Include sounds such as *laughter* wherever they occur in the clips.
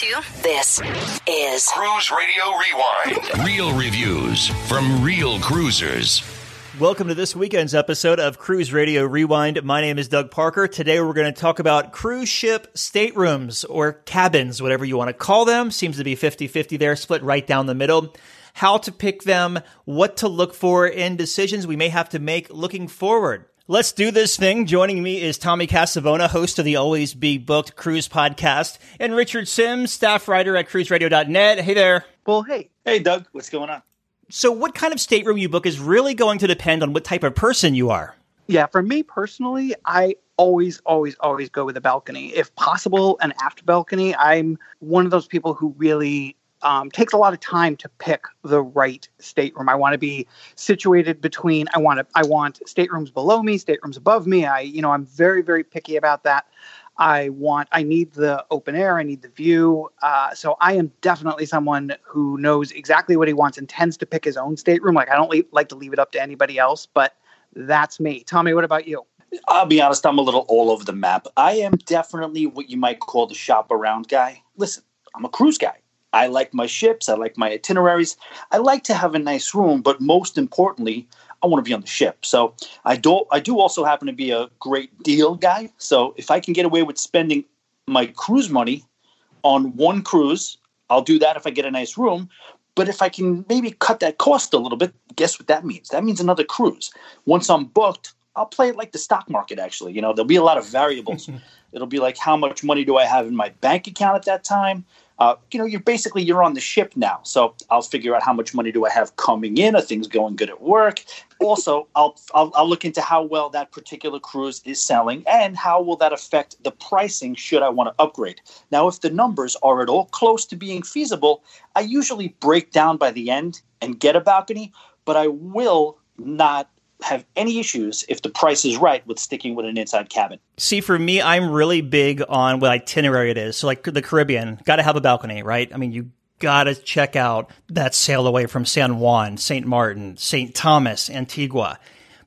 to. This is Cruise Radio Rewind. Real reviews from real cruisers. Welcome to this weekend's episode of Cruise Radio Rewind. My name is Doug Parker. Today we're going to talk about cruise ship staterooms or cabins, whatever you want to call them. Seems to be 50 50 there, split right down the middle. How to pick them, what to look for, and decisions we may have to make looking forward. Let's do this thing. Joining me is Tommy Casavona, host of the Always Be Booked Cruise podcast, and Richard Sims, staff writer at cruiseradio.net. Hey there. Well, hey. Hey, Doug, what's going on? So, what kind of stateroom you book is really going to depend on what type of person you are. Yeah, for me personally, I always, always, always go with a balcony. If possible, an aft balcony. I'm one of those people who really um, takes a lot of time to pick the right stateroom. I want to be situated between. I want to. I want staterooms below me, staterooms above me. I, you know, I'm very, very picky about that. I want. I need the open air. I need the view. Uh, so I am definitely someone who knows exactly what he wants and tends to pick his own stateroom. Like I don't like to leave it up to anybody else, but that's me. Tommy, what about you? I'll be honest, I'm a little all over the map. I am definitely what you might call the shop around guy. Listen, I'm a cruise guy. I like my ships. I like my itineraries. I like to have a nice room, but most importantly, I want to be on the ship. So I do. I do also happen to be a great deal guy. So if I can get away with spending my cruise money on one cruise, I'll do that if I get a nice room. But if I can maybe cut that cost a little bit, guess what that means? That means another cruise. Once I'm booked, I'll play it like the stock market. Actually, you know, there'll be a lot of variables. *laughs* It'll be like how much money do I have in my bank account at that time? Uh, you know, you're basically you're on the ship now. So I'll figure out how much money do I have coming in. Are things going good at work? Also, *laughs* I'll, I'll I'll look into how well that particular cruise is selling and how will that affect the pricing should I want to upgrade. Now, if the numbers are at all close to being feasible, I usually break down by the end and get a balcony, but I will not have any issues if the price is right with sticking with an inside cabin. See, for me, I'm really big on what itinerary it is. So, like the Caribbean, got to have a balcony, right? I mean, you got to check out that sail away from San Juan, St. Martin, St. Thomas, Antigua.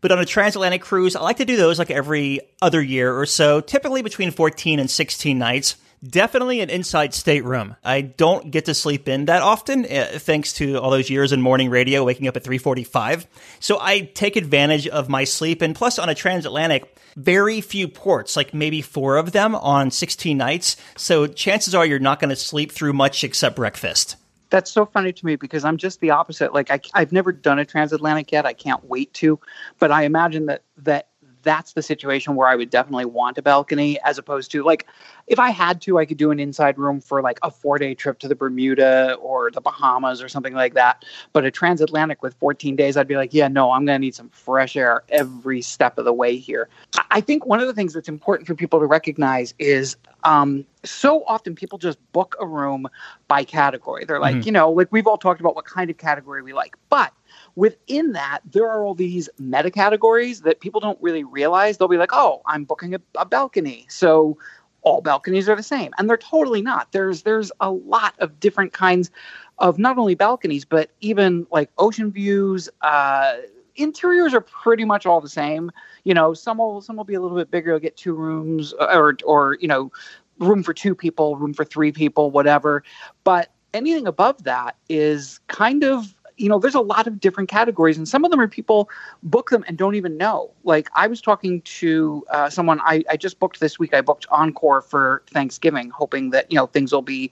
But on a transatlantic cruise, I like to do those like every other year or so, typically between 14 and 16 nights. Definitely an inside stateroom. I don't get to sleep in that often, uh, thanks to all those years in morning radio, waking up at 3:45. So I take advantage of my sleep, and plus on a transatlantic, very few ports, like maybe four of them on 16 nights. So chances are you're not going to sleep through much except breakfast. That's so funny to me because I'm just the opposite. Like I, I've never done a transatlantic yet. I can't wait to, but I imagine that that that's the situation where I would definitely want a balcony as opposed to like if I had to, I could do an inside room for like a four day trip to the Bermuda or the Bahamas or something like that. But a transatlantic with 14 days, I'd be like, yeah, no, I'm going to need some fresh air every step of the way here. I think one of the things that's important for people to recognize is um, so often people just book a room by category. They're like, mm-hmm. you know, like we've all talked about what kind of category we like. But within that, there are all these meta categories that people don't really realize. They'll be like, oh, I'm booking a, a balcony. So all balconies are the same and they're totally not. There's there's a lot of different kinds of not only balconies but even like ocean views. Uh interiors are pretty much all the same. You know some will some will be a little bit bigger. You'll get two rooms uh, or or you know room for two people room for three people whatever. But anything above that is kind of you know, there's a lot of different categories, and some of them are people book them and don't even know. Like I was talking to uh, someone I, I just booked this week. I booked Encore for Thanksgiving, hoping that you know things will be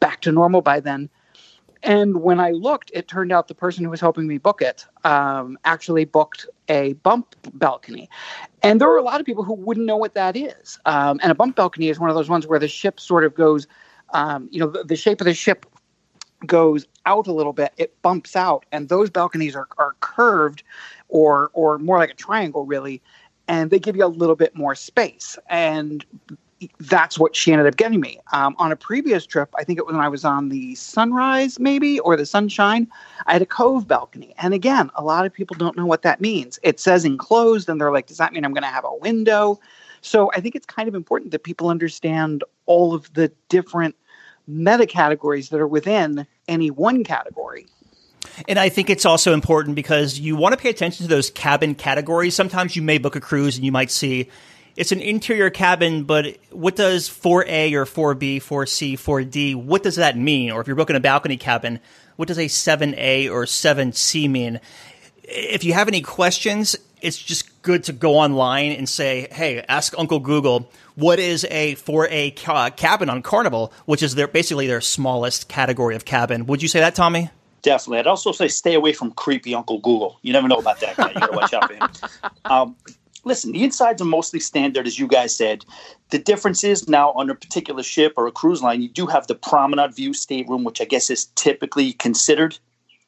back to normal by then. And when I looked, it turned out the person who was helping me book it um, actually booked a bump balcony. And there are a lot of people who wouldn't know what that is. Um, and a bump balcony is one of those ones where the ship sort of goes, um, you know, the, the, shape of the ship goes out a little bit, it bumps out, and those balconies are, are curved or or more like a triangle really, and they give you a little bit more space. And that's what she ended up getting me. Um, on a previous trip, I think it was when I was on the Sunrise, maybe, or the Sunshine, I had a cove balcony. And again, a lot of people don't know what that means. It says enclosed, and they're like, does that mean I'm going to have a window? So I think it's kind of important that people understand all of the different meta categories that are within any one category. And I think it's also important because you want to pay attention to those cabin categories. Sometimes you may book a cruise and you might see it's an interior cabin, but what does 4A or 4B, 4C, 4D, what does that mean? Or if you're booking a balcony cabin, what does a 7A or 7C mean? If you have any questions, it's just good to go online and say, hey, ask Uncle Google, what is a 4A ca- cabin on Carnival, which is their basically their smallest category of cabin. Would you say that, Tommy? Definitely. I'd also say stay away from creepy Uncle Google. You never know about that guy. You gotta watch out for him. *laughs* Um, listen, the insides are mostly standard, as you guys said. The difference is now on a particular ship or a cruise line, you do have the promenade view stateroom, which I guess is typically considered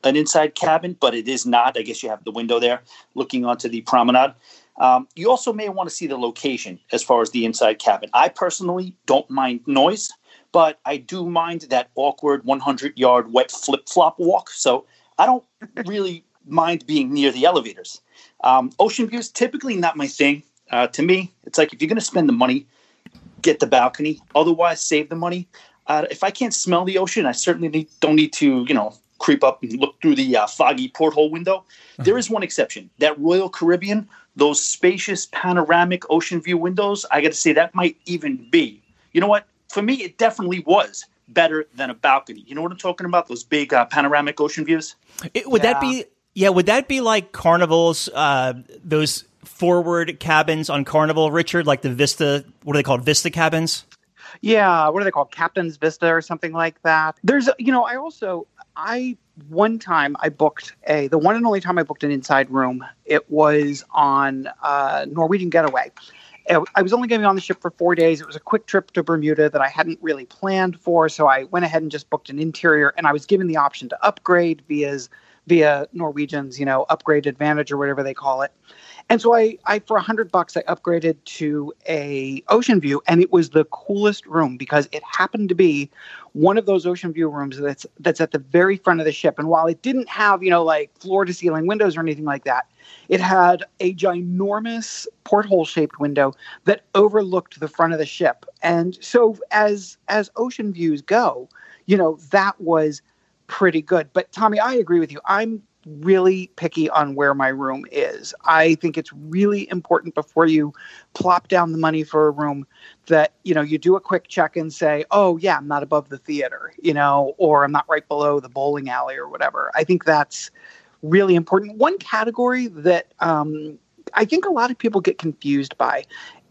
an inside cabin, but it is not. I guess you have the window there looking onto the promenade. Um, you also may want to see the location as far as the inside cabin. I personally don't mind noise, but I do mind that awkward 100 yard wet flip flop walk. So I don't really mind being near the elevators. Um, ocean views typically not my thing. Uh, to me, it's like if you're going to spend the money, get the balcony. Otherwise, save the money. Uh, if I can't smell the ocean, I certainly don't need to, you know, creep up and look through the uh, foggy porthole window. There is one exception: that Royal Caribbean, those spacious panoramic ocean view windows. I got to say that might even be. You know what? For me, it definitely was better than a balcony. You know what I'm talking about? Those big uh, panoramic ocean views. It, would that be yeah? Would that be like Carnival's uh, those forward cabins on Carnival, Richard? Like the Vista, what are they called? Vista cabins. Yeah, what are they called? Captain's Vista or something like that. There's, you know, I also I one time I booked a the one and only time I booked an inside room. It was on uh, Norwegian Getaway. I was only going to be on the ship for four days. It was a quick trip to Bermuda that I hadn't really planned for, so I went ahead and just booked an interior. And I was given the option to upgrade via via Norwegian's, you know, upgrade advantage or whatever they call it. And so I, I for a hundred bucks, I upgraded to a ocean view, and it was the coolest room because it happened to be one of those ocean view rooms that's that's at the very front of the ship. And while it didn't have, you know, like floor to ceiling windows or anything like that, it had a ginormous porthole shaped window that overlooked the front of the ship. And so as as ocean views go, you know, that was pretty good. But Tommy, I agree with you. I'm really picky on where my room is. I think it's really important before you plop down the money for a room that, you know, you do a quick check and say, "Oh, yeah, I'm not above the theater," you know, or I'm not right below the bowling alley or whatever. I think that's really important. One category that um, I think a lot of people get confused by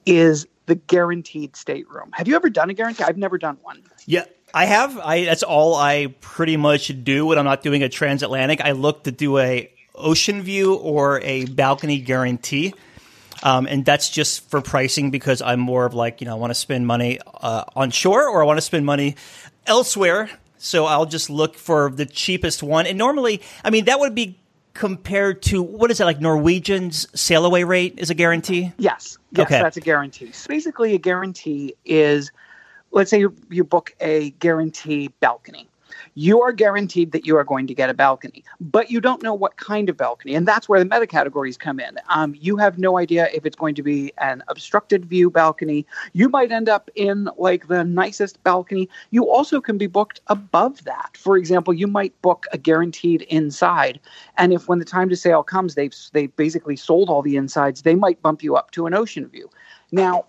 is the guaranteed stateroom. Have you ever done a guarantee? I've never done one. Yeah, I have. I that's all I pretty much do when I'm not doing a transatlantic. I look to do a ocean view or a balcony guarantee. Um, and that's just for pricing because I'm more of like, you know, I want to spend money uh, on shore or I want to spend money elsewhere. So I'll just look for the cheapest one. And normally, I mean, that would be compared to what is it like Norwegian's sail away rate is a guarantee? Yes. Yes, okay. that's a guarantee. So basically, a guarantee is let's say you, you book a guarantee balcony you are guaranteed that you are going to get a balcony, but you don't know what kind of balcony. And that's where the meta categories come in. Um, you have no idea if it's going to be an obstructed view balcony. You might end up in like the nicest balcony. You also can be booked above that. For example, you might book a guaranteed inside. And if when the time to sale comes, they've, they basically sold all the insides, they might bump you up to an ocean view. Now,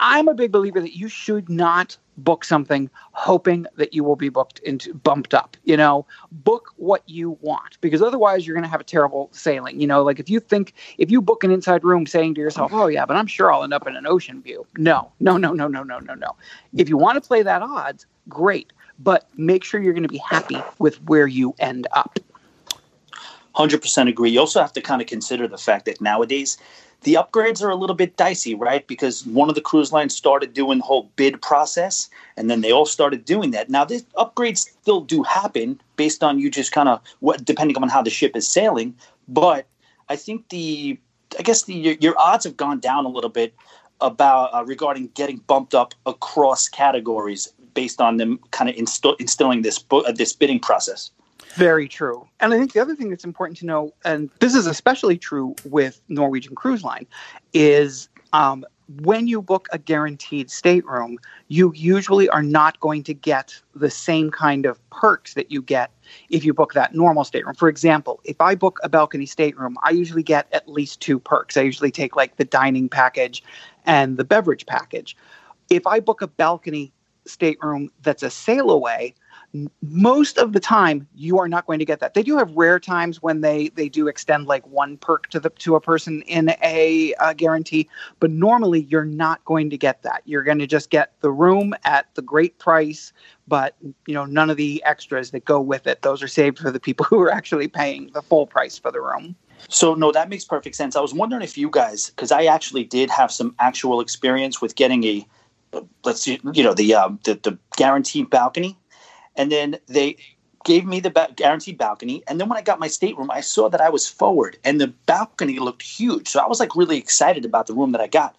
I'm a big believer that you should not book something hoping that you will be booked into bumped up. You know, book what you want because otherwise you're going to have a terrible sailing. You know, like if you think if you book an inside room saying to yourself, "Oh yeah, but I'm sure I'll end up in an ocean view." No, no, no, no, no, no, no, no. If you want to play that odds, great, but make sure you're going to be happy with where you end up. 100% agree you also have to kind of consider the fact that nowadays the upgrades are a little bit dicey, right? Because one of the cruise lines started doing the whole bid process, and then they all started doing that. Now, these upgrades still do happen based on you just kind of what, depending on how the ship is sailing. But I think the, I guess the your, your odds have gone down a little bit about uh, regarding getting bumped up across categories based on them kind of instill, instilling this uh, this bidding process. Very true. And I think the other thing that's important to know, and this is especially true with Norwegian Cruise Line, is um, when you book a guaranteed stateroom, you usually are not going to get the same kind of perks that you get if you book that normal stateroom. For example, if I book a balcony stateroom, I usually get at least two perks. I usually take like the dining package and the beverage package. If I book a balcony stateroom that's a sail away, most of the time you are not going to get that. They do have rare times when they they do extend like one perk to the to a person in a guarantee, but normally you're not going to get that. You're going to just get the room at the great price, but you know none of the extras that go with it. Those are saved for the people *laughs* who are actually paying the full price for the room. So no, that makes perfect sense. I was wondering if you guys, because I actually did have some actual experience with getting a, let's see, you know, the um, the, the guaranteed balcony and then they gave me the ba- guaranteed balcony. And then when I got my stateroom, I saw that I was forward and the balcony looked huge. So I was like really excited about the room that I got.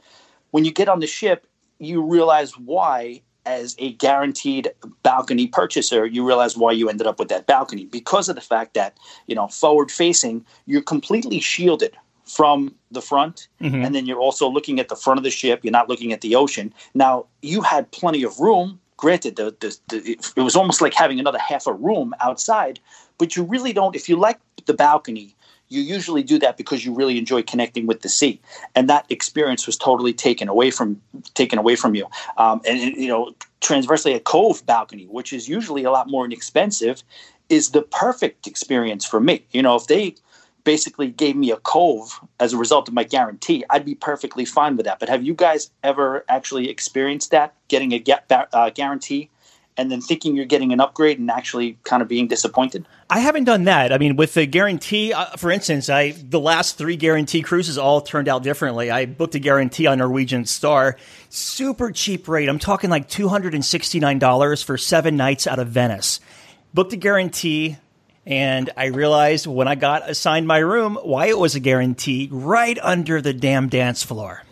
When you get on the ship, you realize why, as a guaranteed balcony purchaser, you realize why you ended up with that balcony because of the fact that, you know, forward facing, you're completely shielded from the front mm-hmm. and then you're also looking at the front of the ship you're not looking at the ocean now you had plenty of room granted, the, the, the, it was almost like having another half a room outside, but you really don't. If you like the balcony, you usually do that because you really enjoy connecting with the sea, and that experience was totally taken away from taken away from you. Um, and you know, transversely, a cove balcony, which is usually a lot more inexpensive, is the perfect experience for me. You know, if they basically gave me a cove as a result of my guarantee, I'd be perfectly fine with that. But have you guys ever actually experienced that, getting a get, uh, guarantee and then thinking you're getting an upgrade and actually kind of being disappointed? I haven't done that. I mean, with the guarantee, uh, for instance, I the last three guarantee cruises all turned out differently. I booked a guarantee on Norwegian Star, super cheap rate. I'm talking like two hundred and sixty nine dollars for seven nights out of Venice. Booked a guarantee, and I realized when I got assigned my room why it was a guarantee right under the damn dance floor.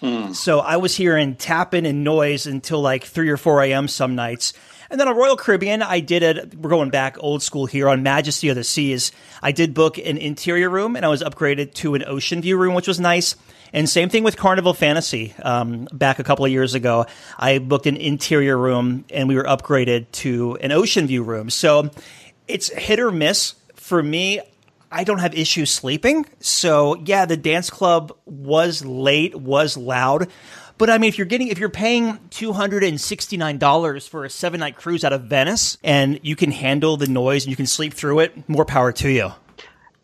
Hmm. So I was hearing tapping and noise until like 3 or 4 a.m. some nights. And then on Royal Caribbean, I did it. We're going back old school here on Majesty of the Seas. I did book an interior room and I was upgraded to an ocean view room, which was nice. And same thing with Carnival Fantasy. Um, back a couple of years ago, I booked an interior room and we were upgraded to an ocean view room. So it's hit or miss for me. I don't have issues sleeping. So yeah, the dance club was late, was loud. But I mean, if you're getting, if you're paying $269 for a seven night cruise out of Venice and you can handle the noise and you can sleep through it, more power to you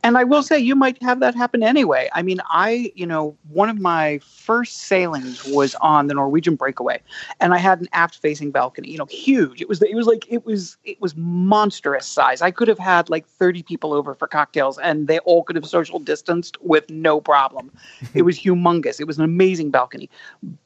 and I will say you might have that happen anyway. I mean, I, you know, one of my first sailings was on the Norwegian Breakaway, and I had an aft-facing balcony. You know, huge. It was it was like it was it was monstrous size. I could have had like thirty people over for cocktails, and they all could have social distanced with no problem. *laughs* it was humongous. It was an amazing balcony,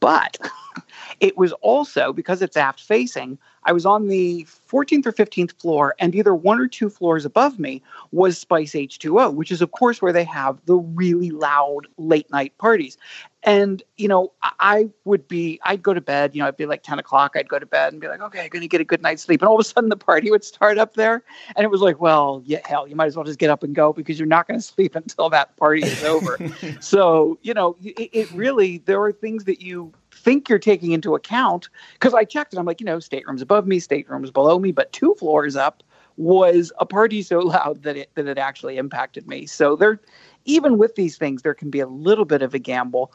but *laughs* it was also because it's aft-facing. I was on the 14th or 15th floor, and either one or two floors above me was Spice H2O, which is, of course, where they have the really loud late night parties. And, you know, I would be, I'd go to bed, you know, it'd be like 10 o'clock. I'd go to bed and be like, okay, I'm going to get a good night's sleep. And all of a sudden the party would start up there. And it was like, well, yeah, hell, you might as well just get up and go because you're not going *laughs* to sleep until that party is over. *laughs* so, you know, it, it really, there are things that you think you're taking into account because I checked and I'm like, you know, staterooms above me, staterooms below me, but two floors up was a party so *laughs* loud that it that it actually impacted me. So there even with these things there can be a little bit of a gamble.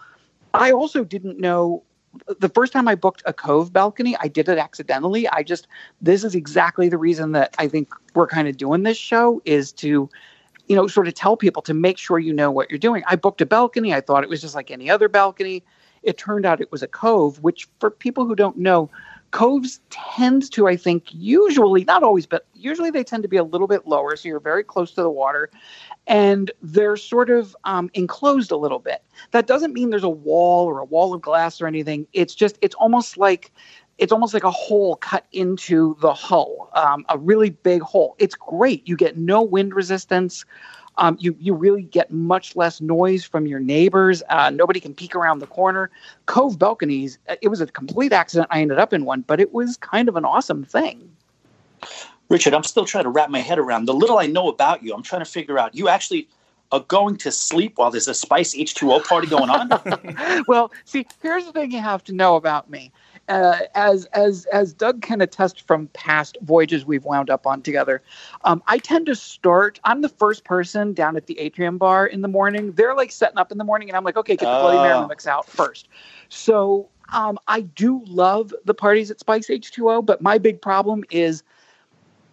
I also didn't know the first time I booked a cove balcony, I did it accidentally. I just this is exactly the reason that I think we're kind of doing this show is to you know sort of tell people to make sure you know what you're doing. I booked a balcony. I thought it was just like any other balcony. It turned out it was a cove, which for people who don't know, coves tend to, I think, usually, not always, but usually they tend to be a little bit lower. So you're very close to the water and they're sort of um, enclosed a little bit. That doesn't mean there's a wall or a wall of glass or anything. It's just, it's almost like, it's almost like a hole cut into the hull, um, a really big hole. It's great. You get no wind resistance. Um, you you really get much less noise from your neighbors. Uh, nobody can peek around the corner. Cove balconies. Uh, it was a complete accident. I ended up in one, but it was kind of an awesome thing. Richard, I'm still trying to wrap my head around the little I know about you. I'm trying to figure out. You actually are going to sleep while there's a Spice H2O party going on? *laughs* well, see, here's the thing you have to know about me. Uh, as as as Doug can attest from past voyages we've wound up on together, um, I tend to start. I'm the first person down at the atrium bar in the morning. They're like setting up in the morning, and I'm like, okay, get the Bloody Mary Oh. mix out first. So um, I do love the parties at Spice H2O, but my big problem is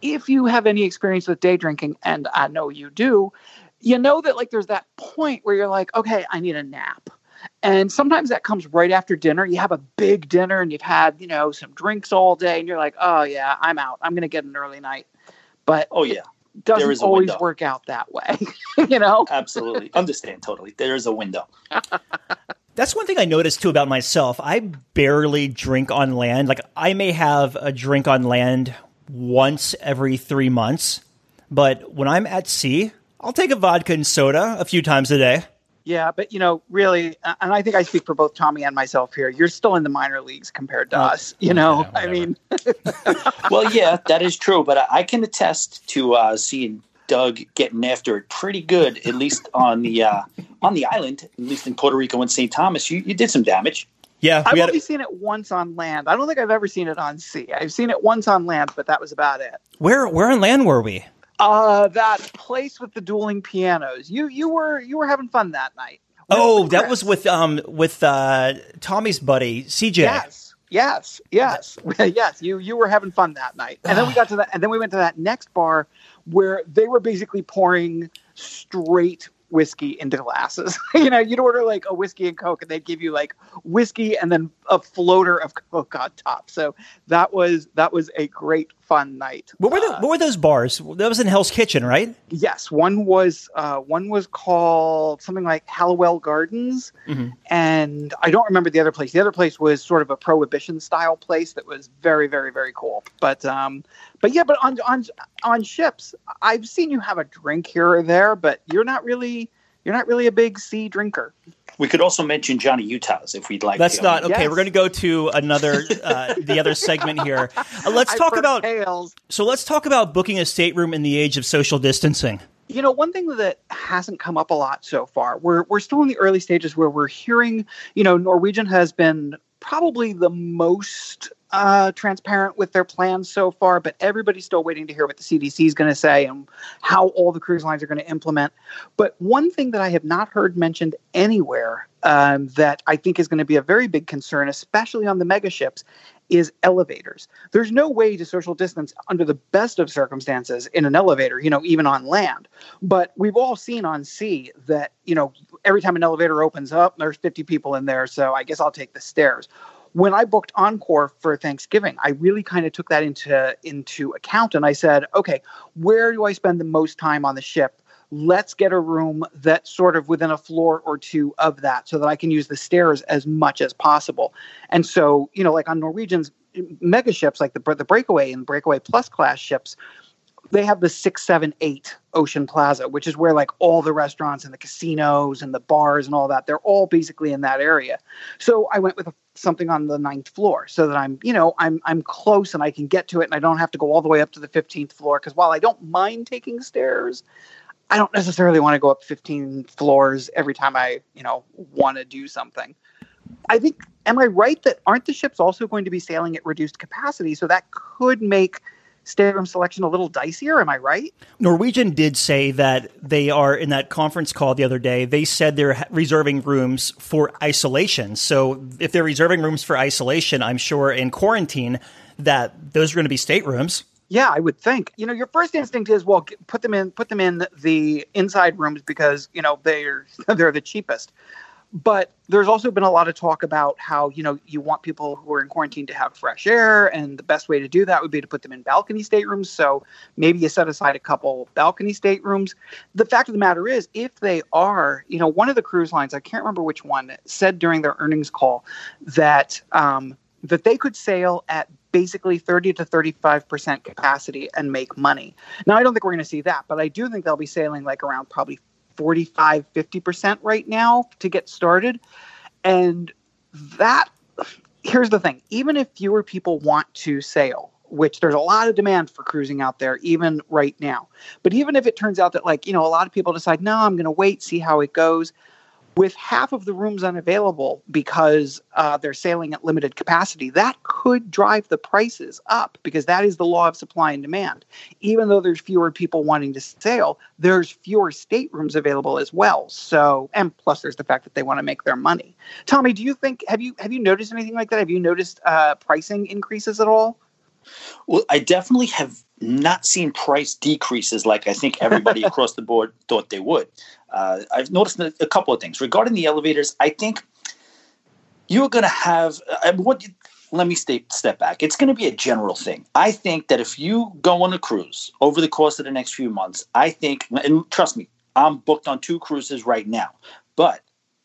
if you have any experience with day drinking, and I know you do, you know that like there's that point where you're like, okay, I need a nap. And sometimes that comes right after dinner. You have a big dinner and you've had, you know, some drinks all day, and you're like, oh yeah, I'm out. I'm gonna get an early night. But Oh yeah, doesn't there is always window. work out that way. *laughs* you know? absolutely. Understand totally. There is a window. *laughs* That's one thing I noticed too about myself. I barely drink on land. Like I may have a drink on land once every three months, but when I'm at sea, I'll take a vodka and soda a few times a day. Yeah, but you know, really, uh, and I think I speak for both Tommy and myself here. You're still in the minor leagues compared to Oh, us. You know, okay, I mean, *laughs* Well, yeah, that is true, but I, I can attest to uh, seeing Doug getting after it pretty good, at least on the uh, on the island, at least in Puerto Rico and St. Thomas. You, you did some damage. Yeah, I've we had, only seen it once on land. I don't think I've ever seen it on sea. I've seen it once on land, but that was about it. where where on land were we? Uh, that place with the dueling pianos. You you were you were having fun that night. Oh, that Chris. was with um with uh Tommy's buddy CJ. Yes, yes, yes, *laughs* yes. You you were having fun that night, and then we *sighs* got to that, and then we went to that next bar where they were basically pouring straight whiskey into glasses. *laughs* you know, you'd order like a whiskey and coke, and they'd give you like whiskey and then a floater of coke on top. So that was that was a great fun night. What were the, Uh, what were those bars? That was in Hell's Kitchen, right? Yes, one was uh, one was called something like Hallowell Gardens, Mhm. and I don't remember the other place. The other place was sort of a prohibition style place that was very, very, very cool. But um, but yeah, but on on on ships, I've seen you have a drink here or there, but you're not really you're not really a big sea drinker. We could also mention Johnny Utah's if we'd like. That's to. not okay. Yes. We're going to go to another uh, the other segment here. *laughs* Uh, let's I've talk about tales. so let's talk about booking a stateroom in the age of social distancing. You know, one thing that hasn't come up a lot so far, we're we're still in the early stages where we're hearing, you know, Norwegian has been probably the most uh, transparent with their plans so far, but everybody's still waiting to hear what the CDC is going to say and how all the cruise lines are going to implement. But one thing that I have not heard mentioned anywhere um, that I think is going to be a very big concern, especially on the mega ships, is elevators. There's no way to social distance under the best of circumstances in an elevator, you know, even on land. But we've all seen on sea that, you know, every time an elevator opens up, there's 50 people in there. So I guess I'll take the stairs. When I booked Encore for Thanksgiving, I really kind of took that into into account and I said, okay, where do I spend the most time on the ship? Let's get a room that's sort of within a floor or two of that so that I can use the stairs as much as possible. And so, you know, like on Norwegian's mm, mega ships, like the, the Breakaway and Breakaway Plus class ships, they have the six, seven, eight Ocean Plaza, which is where like all the restaurants and the casinos and the bars and all that, they're all basically in that area. So I went with something on the ninth floor so that I'm, you know, I'm I'm close and I can get to it and I don't have to go all the way up to the 15th floor. Because while I don't mind taking stairs, I don't necessarily want to go up 15 floors every time I, you know, want to do something. I think, am I right that aren't the ships also going to be sailing at reduced capacity? So that could make stateroom selection a little dicier. Am I right? Norwegian did say that they are in that conference call the other day. They said they're reserving rooms for isolation. So if they're reserving rooms for isolation, I'm sure in quarantine that those are going to be staterooms. Yeah, I would think. You know, your first instinct is, well, put them in, put them in the inside rooms because you know they're *laughs* they're the cheapest. But there's also been a lot of talk about how you know you want people who are in quarantine to have fresh air, and the best way to do that would be to put them in balcony staterooms. So maybe you set aside a couple balcony staterooms. The fact of the matter is, if they are, you know, one of the cruise lines, I can't remember which one, said during their earnings call that um, that they could sail at basically 30 to 35% capacity and make money. Now, I don't think we're going to see that, but I do think they'll be sailing like around probably 45, 50% right now to get started. And that, here's the thing even if fewer people want to sail, which there's a lot of demand for cruising out there, even right now. But even if it turns out that, like, you know, a lot of people decide, no, I'm going to wait, see how it goes, with half of the rooms unavailable because uh, they're sailing at limited capacity, that could drive the prices up because that is the law of supply and demand. Even though there's fewer people wanting to sail, there's fewer staterooms available as well. So, and plus, there's the fact that they want to make their money. Tommy, do you think have you have you noticed anything like that? Have you noticed uh, pricing increases at all? Well, I definitely have not seen price decreases like I think everybody *laughs* across the board thought they would. Uh, I've noticed a, couple of things regarding the elevators. I think you're going to have uh, what. Let me stay, step back. It's going to be a general thing. I think that if you go on a cruise over the course of the next few months, I think, and trust me, I'm booked on two cruises right now, but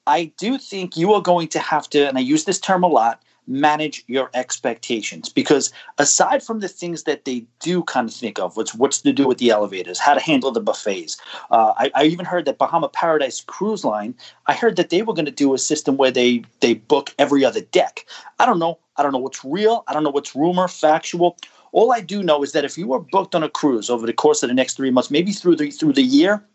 I do think you are going to have to, and I use this term a lot, manage your expectations. Because aside from the things that they do kind of think of what's what's to do with the elevators how to handle the buffets uh, I, I, even heard that bahama paradise cruise line i heard that they were going to do a system where they they book every other deck. I don't know. I don't know what's real. I don't know what's rumor factual. All i do know is that if you are booked on a cruise over the course of the next three months maybe through the through the year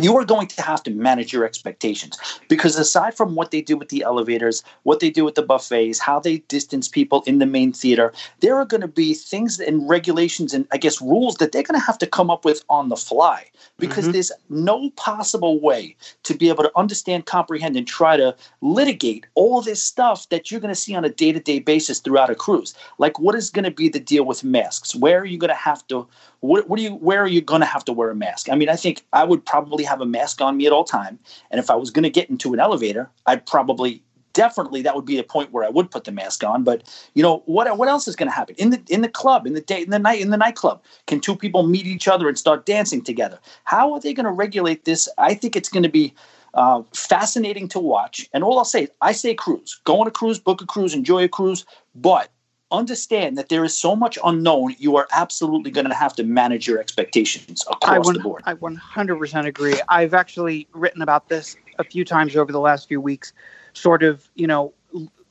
you are going to have to manage your expectations because aside from what they do with the elevators, what they do with the buffets, how they distance people in the main theater, there are going to be things and regulations and I guess rules that they're going to have to come up with on the fly because mm-hmm. there's no possible way to be able to understand, comprehend, and try to litigate all this stuff that you're going to see on a day to day basis throughout a cruise. Like, what is going to be the deal with masks? Where are you going to have to what, what do you where are you going to have to wear a mask i mean i think i would probably have a mask on me at all time. And if i was going to get into an elevator i'd probably definitely that would be a point where i would put the mask on. But you know what what else is going to happen? In the in the club in the day in the night in the nightclub can two people meet each other and start dancing together? How are they going to regulate this? I think it's going to be uh, fascinating to watch. And all i'll say i say cruise. Go on a cruise book a cruise enjoy a cruise. But understand that there is so much unknown. You are absolutely going to have to manage your expectations across I the board. I 100% agree. I've actually written about this a few times over the last few weeks. Sort of, you know,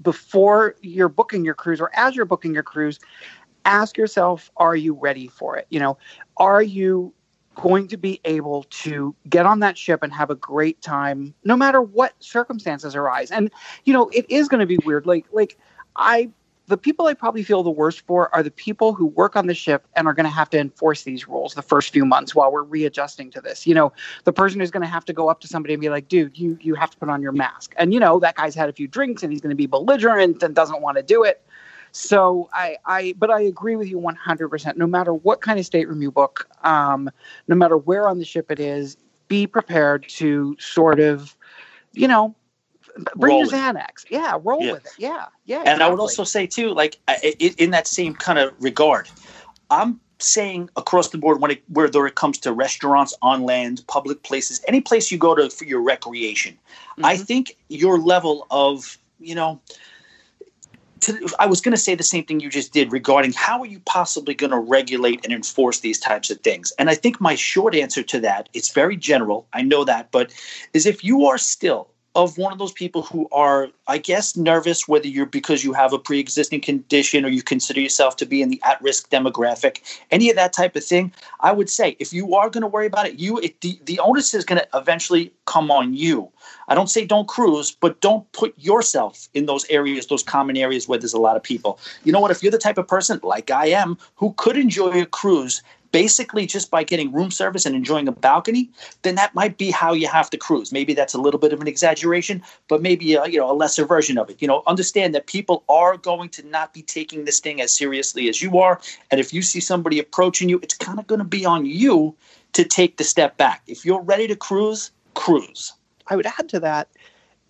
before you're booking your cruise or as you're booking your cruise, ask yourself, are you ready for it? You know, are you going to be able to get on that ship and have a great time no matter what circumstances arise and you know it is going to be weird like like i the people I probably feel the worst for are the people who work on the ship and are going to have to enforce these rules the first few months while we're readjusting to this. You know, the person who's going to have to go up to somebody and be like, "Dude, you you have to put on your mask." And you know, that guy's had a few drinks and he's going to be belligerent and doesn't want to do it. So I, I, but I agree with you 100%. No matter what kind of stateroom you book, um, no matter where on the ship it is, be prepared to sort of, you know, bring roll your Xanax. Yeah, roll yeah. with it. Yeah, yeah. And exactly. I would also say too, like in that same kind of regard, I'm saying across the board when it whether it comes to restaurants on land, public places, any place you go to for your recreation, mm-hmm. I think your level of you know. To, I was going to say the same thing you just did regarding how are you possibly going to regulate and enforce these types of things. And I think my short answer to that, it's very general, I know that, but is if you are still of one of those people who are, I guess, nervous, whether you're because you have a pre existing condition or you consider yourself to be in the at risk demographic, any of that type of thing, I would say if you are going to worry about it, you it, the, the onus is going to eventually come on you. I don't say don't cruise, but don't put yourself in those areas, those common areas where there's a lot of people. You know what? If you're the type of person like I am who could enjoy a cruise basically just by getting room service and enjoying a balcony, then that might be how you have to cruise. Maybe that's a little bit of an exaggeration, but maybe a, you know a lesser version of it. You know, understand that people are going to not be taking this thing as seriously as you are, and if you see somebody approaching you, it's kind of going to be on you to take the step back. If you're ready to cruise, cruise. I would add to that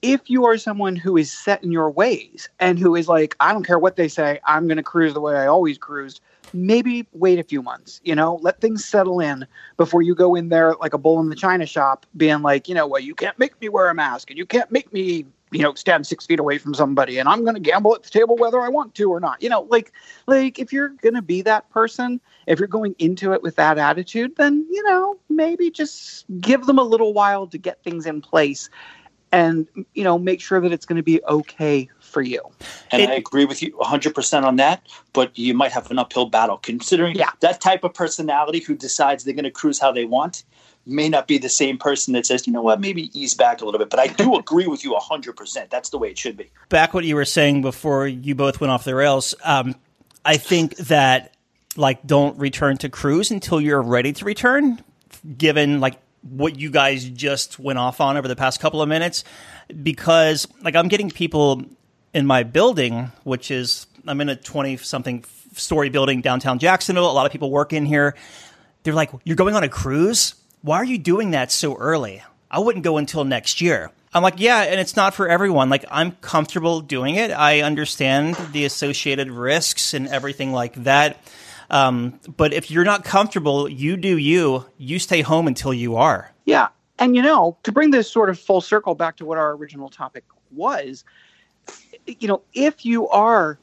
if you are someone who is set in your ways and who is like, I don't care what they say, I'm going to cruise the way I always cruised, maybe wait a few months, you know, let things settle in before you go in there like a bull in the china shop, being like, you know, well, you can't make me wear a mask and you can't make me, you know, stand six feet away from somebody and I'm going to gamble at the table whether I want to or not. You know, like, like if you're going to be that person, if you're going into it with that attitude, then, you know, maybe just give them a little while to get things in place and you know make sure that it's going to be okay for you. And It- I agree with you 100% on that, but you might have an uphill battle considering Yeah. that type of personality who decides they're going to cruise how they want may not be the same person that says, you know what, maybe ease back a little bit. But I do agree with you 100%. That's the way it should be. back what you were saying before you both went off the rails. Um, I think that like don't return to cruise until you're ready to return, given like what you guys just went off on over the past couple of minutes, because like I'm getting people in my building, which is I'm in a twenty something story building downtown Jacksonville. A lot of people work in here. They're like, "You're going on a cruise? Why are you doing that so early? I wouldn't go until next year." I'm like, "Yeah, and it's not for everyone. Like, I'm comfortable doing it. I understand the associated risks and everything like that. Um, but if you're not comfortable, you do you. You stay home until you are." Yeah. And you know, to bring this sort of full circle back to what our original topic was, you know, if you are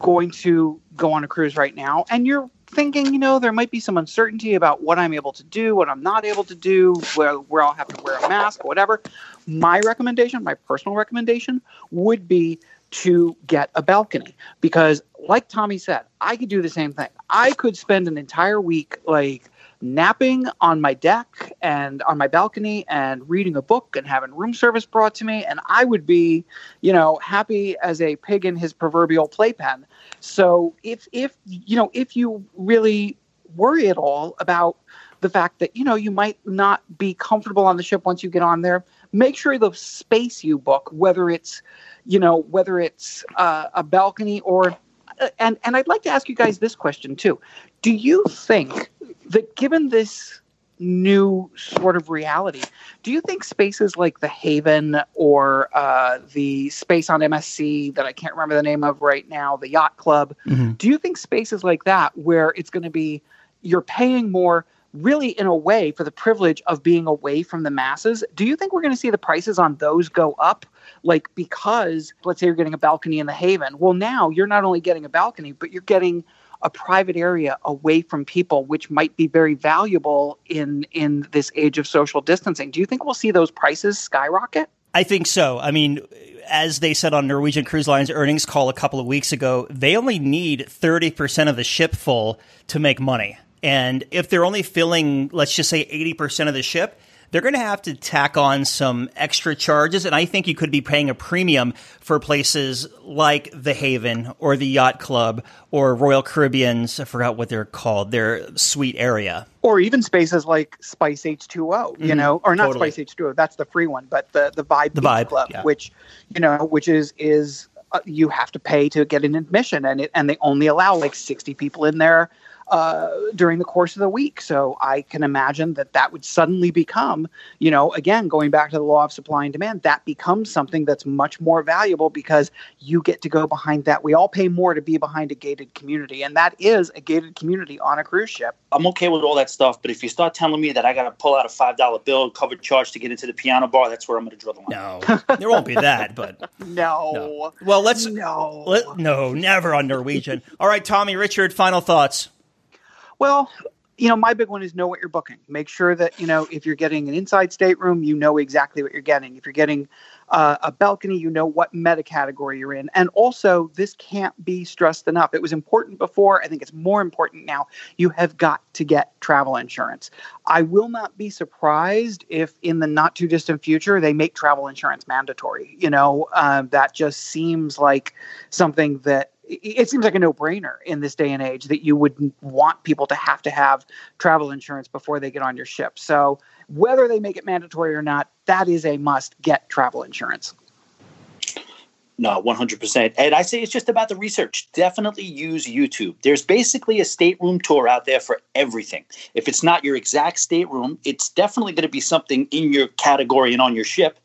going to go on a cruise right now and you're thinking, you know, there might be some uncertainty about what I'm able to do, what I'm not able to do, where, where I'll have to wear a mask, whatever, my recommendation, my personal recommendation would be to get a balcony because like Tommy said, I could do the same thing. I could spend an entire week like napping on my deck and on my balcony and reading a book and having room service brought to me and I would be, you know, happy as a pig in his proverbial playpen. So if if you know, if you really worry at all about the fact that you know you might not be comfortable on the ship once you get on there, make sure the space you book, whether it's you know whether it's uh, a balcony or and and I'd like to ask you guys this question too. Do you think that given this new sort of reality, do you think spaces like the Haven or uh, the space on MSC that I can't remember the name of right now, the Yacht Club, do you think spaces like that where it's going to be you're paying more really in a way for the privilege of being away from the masses do you think we're going to see the prices on those go up like because let's say you're getting a balcony in the haven well now you're not only getting a balcony but you're getting a private area away from people which might be very valuable in in this age of social distancing do you think we'll see those prices skyrocket I think so. I mean, as they said on Norwegian Cruise Line's earnings call a couple of weeks ago, they only need 30% of the ship full to make money. And if they're only filling, let's just say 80% of the ship, they're going to have to tack on some extra charges. And I think you could be paying a premium for places like the Haven or the Yacht Club or Royal Caribbean's, I forgot what they're called, their suite area. or even spaces like Spice H2O, you know, or not Mm-hmm. Totally. Spice H2O, that's the free one, but the the Vibe The Beach Vibe, Club, yeah. which you know, which is is uh, you have to pay to get an admission, and it and they only allow like sixty people in there uh, during the course of the week. So I can imagine that that would suddenly become, you know, again going back to the law of supply and demand, that becomes something that's much more valuable because you get to go behind that. We all pay more to be behind a gated community, and that is a gated community on a cruise ship. I'm okay with all that stuff, but if you start telling me that I got to pull out a $5 bill, covered charge to get into the piano bar, that's where I'm going to draw the line. No, there won't be that, but *laughs* No. no. Well, let's No. Let, no, never on Norwegian. All right, Tommy, Richard, final thoughts. Well, you know, my big one is know what you're booking. Make sure that, you know, if you're getting an inside stateroom, you know exactly what you're getting. If you're getting uh, a balcony, you know what meta category you're in. And also, this can't be stressed enough. It was important before. I think it's more important now. You have got to get travel insurance. I will not be surprised if in the not too distant future they make travel insurance mandatory. You know, uh, that just seems like something that it- seems like a no-brainer in this day and age that you would want people to have to have travel insurance before they get on your ship. So whether they make it mandatory or not, that is a must get travel insurance. No, 100%. And I say it's just about the research. Definitely use YouTube. There's basically a stateroom tour out there for everything. If it's not your exact stateroom, it's definitely going to be something in your category and on your ship.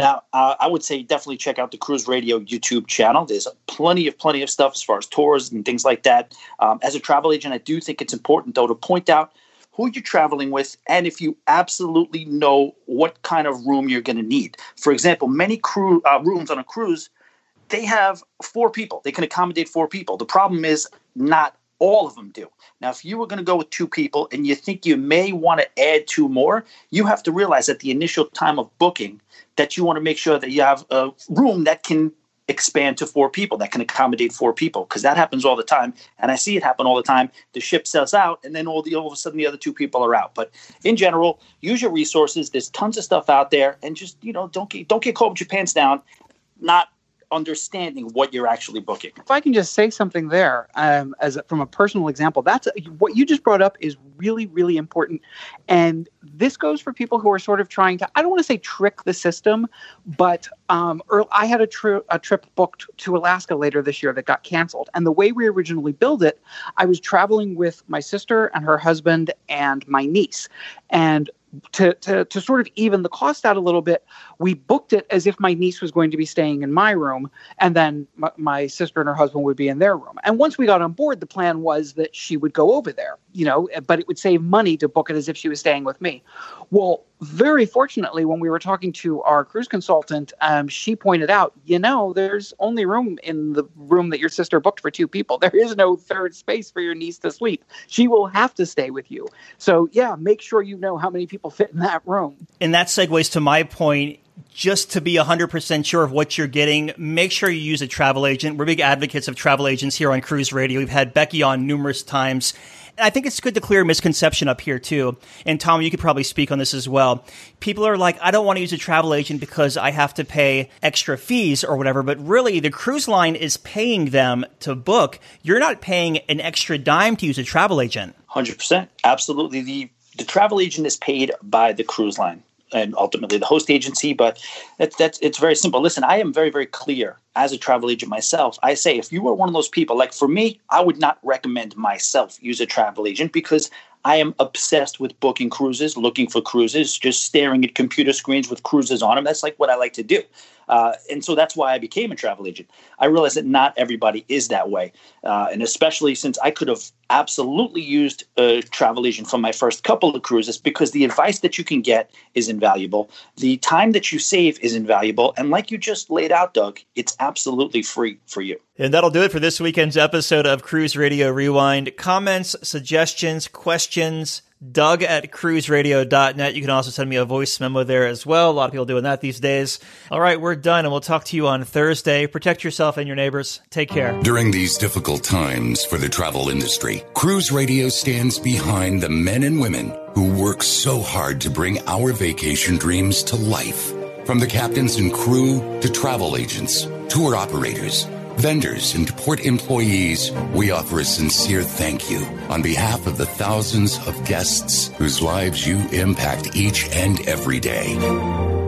Now, uh, I would say definitely check out the Cruise Radio YouTube channel. There's plenty of plenty of stuff as far as tours and things like that. Um, as a travel agent, I do think it's important though to point out who you're traveling with and if you absolutely know what kind of room you're going to need. For example, many crew uh, rooms on a cruise they have four people. They can accommodate four people. The problem is not All of them do. Now, if you were going to go with two people and you think you may want to add two more, you have to realize at the initial time of booking that you want to make sure that you have a room that can expand to four people that can accommodate four people because that happens all the time and i see it happen all the time. The ship sells out and then all the all of a sudden the other two people are out. But in general use your resources. There's tons of stuff out there and just you know don't get don't get caught with your pants down not understanding what you're actually booking. If I can just say something there, um, as a, from a personal example, that's a, what you just brought up is really, really important, and this goes for people who are sort of trying to. I don't want to say trick the system, but um, I had a, tri- a trip booked to Alaska later this year that got canceled, and the way we originally billed it, I was traveling with my sister and her husband and my niece, and to, to, to sort of even the cost out a little bit, we booked it as if my niece was going to be staying in my room, and then my, my, sister and her husband would be in their room. And once we got on board, the plan was that she would go over there, you know, but it would save money to book it as if she was staying with me. Well, very fortunately, when we were talking to our cruise consultant, um, she pointed out, you know, there's only room in the room that your sister booked for two people. *laughs* There is no third space for your niece to sleep. She will have to stay with you. So, yeah, make sure you know how many people fit in that room. And that segues to my point just to be 100% sure of what you're getting, make sure you use a travel agent. We're big advocates of travel agents here on Cruise Radio. We've had Becky on numerous times. I think it's good to clear a misconception up here too. And Tom, you could probably speak on this as well. People are like, I don't want to use a travel agent because I have to pay extra fees or whatever. But really, the cruise line is paying them to book. You're not paying an extra dime to use a travel agent. 100%. Absolutely. The, the travel agent is paid by the cruise line and ultimately the host agency. But that's that's it's very simple. Listen, I am very very clear as a travel agent myself. I say if you are one of those people, like for me, I would not recommend myself use a travel agent because I am obsessed with booking cruises, looking for cruises, just staring at computer screens with cruises on them. That's like what I like to do. Uh, and so that's why I became a travel agent. I realized that not everybody is that way. Uh, and especially since I could have absolutely used a travel agent for my first couple of cruises because the advice that you can get is invaluable. The time that you save is invaluable. And like you just laid out, Doug, it's absolutely free for you. And that'll do it for this weekend's episode of Cruise Radio Rewind. Comments, suggestions, questions, Doug at cruiseradio.net. You can also send me a voice memo there as well. A lot of people doing that these days. All right, we're done and we'll talk to you on Thursday. Protect yourself and your neighbors. Take care. During these difficult times for the travel industry, Cruise Radio stands behind the men and women who work so hard to bring our vacation dreams to life. From the captains and crew to travel agents, tour operators, vendors, and port employees, we offer a sincere thank you on behalf of the thousands of guests whose lives you impact each and every day.